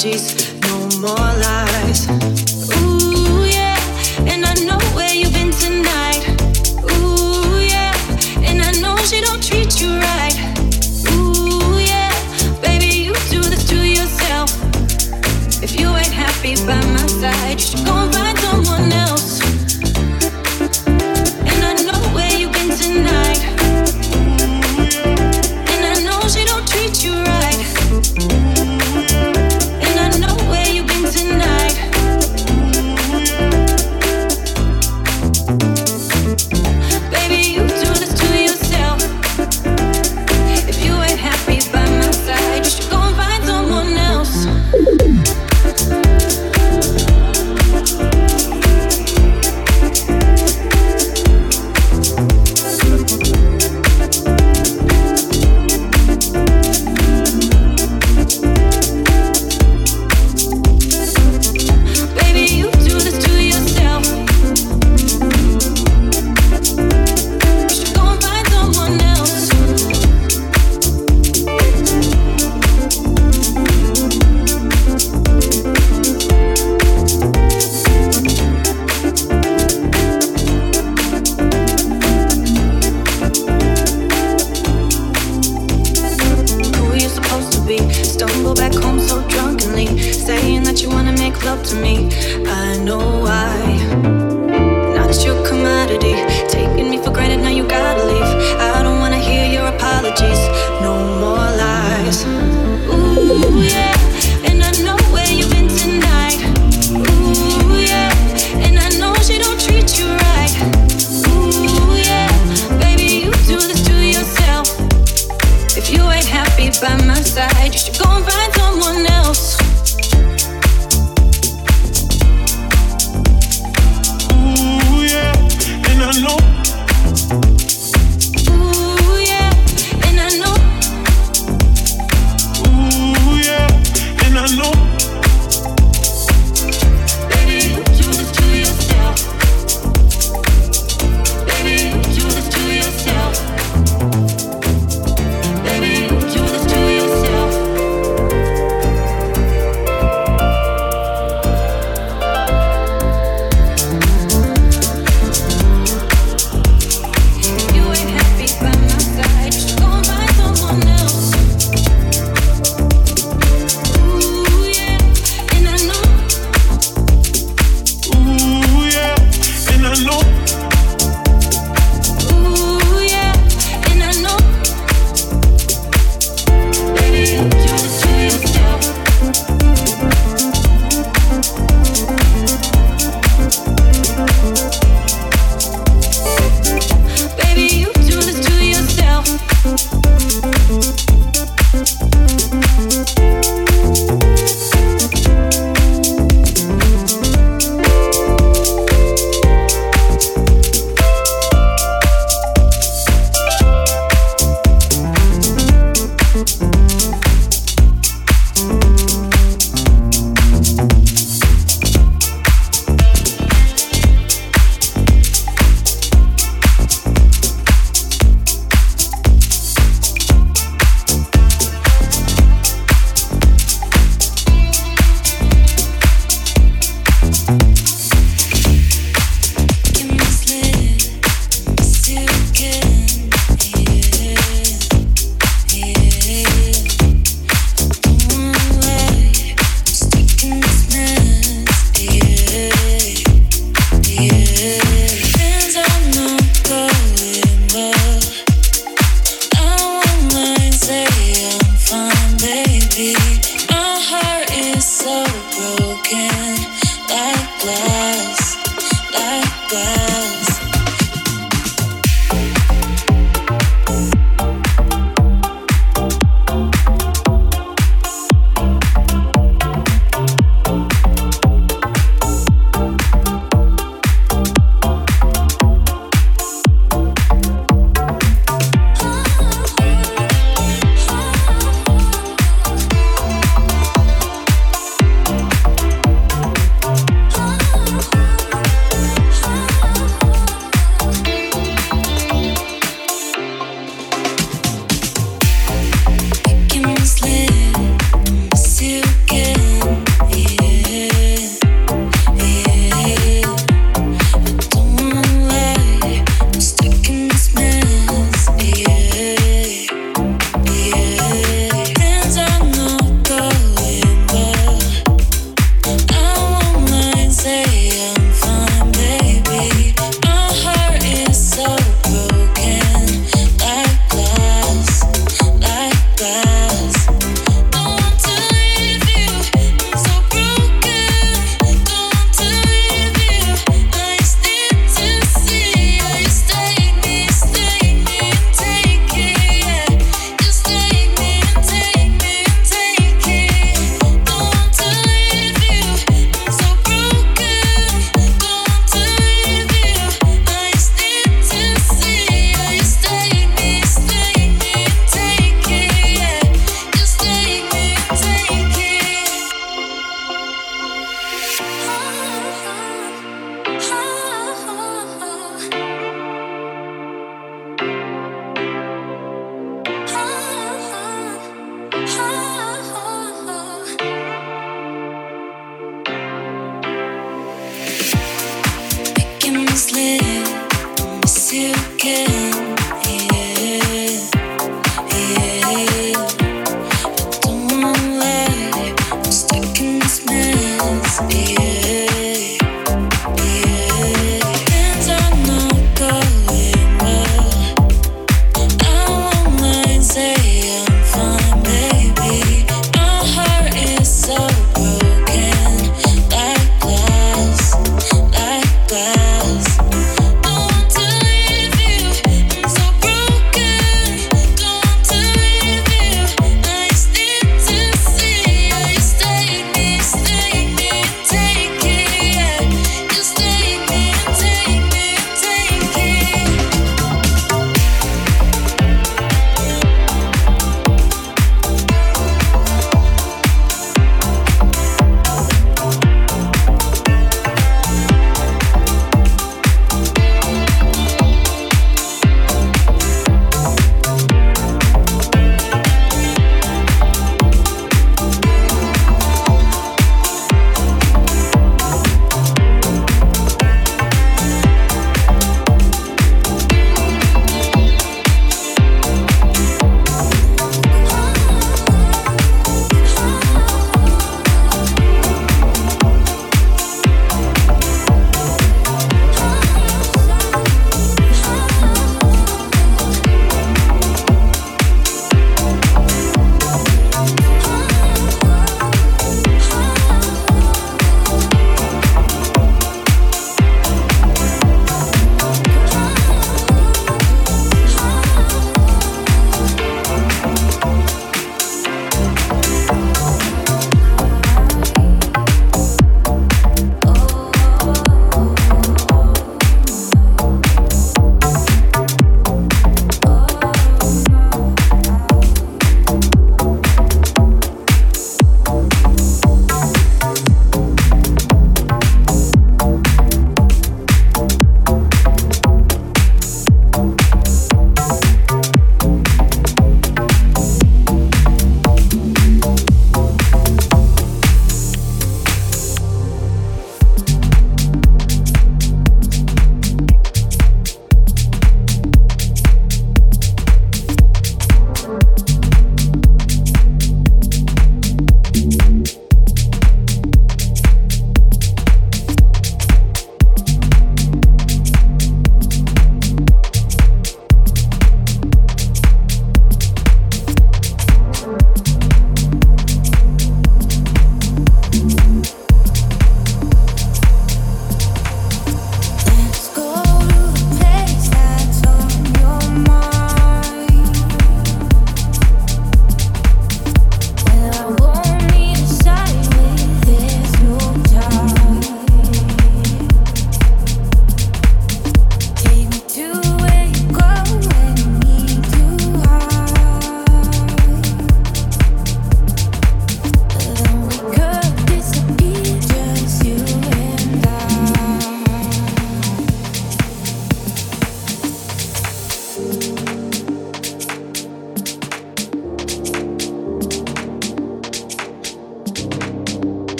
apologies.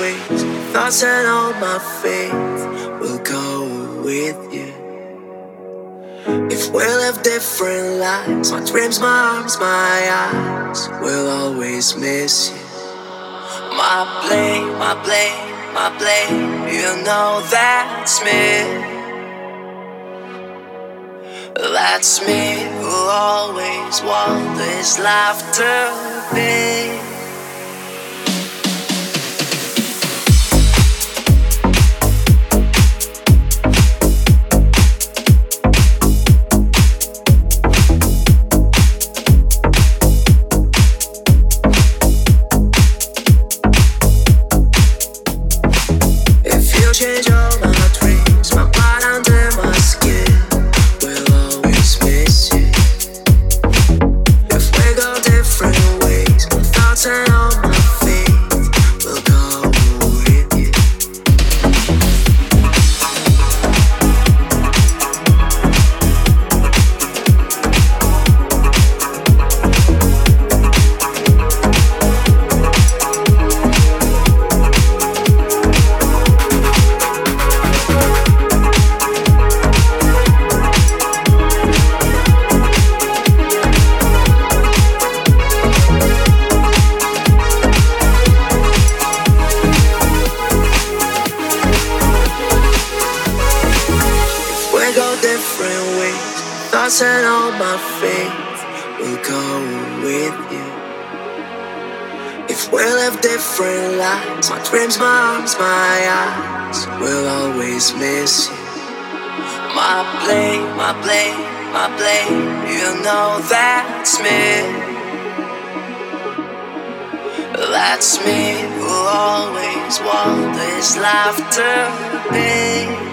Ways, thoughts and all my faith will go with you. If we live different lives, my dreams, my arms, my eyes will always miss you. My blame, my blame, my blame, you know that's me. That's me who always want this life to be. We'll have different lives. My dreams, my arms, my eyes. We'll always miss you. My play, my play, my play. You know that's me. That's me who always want this life to be.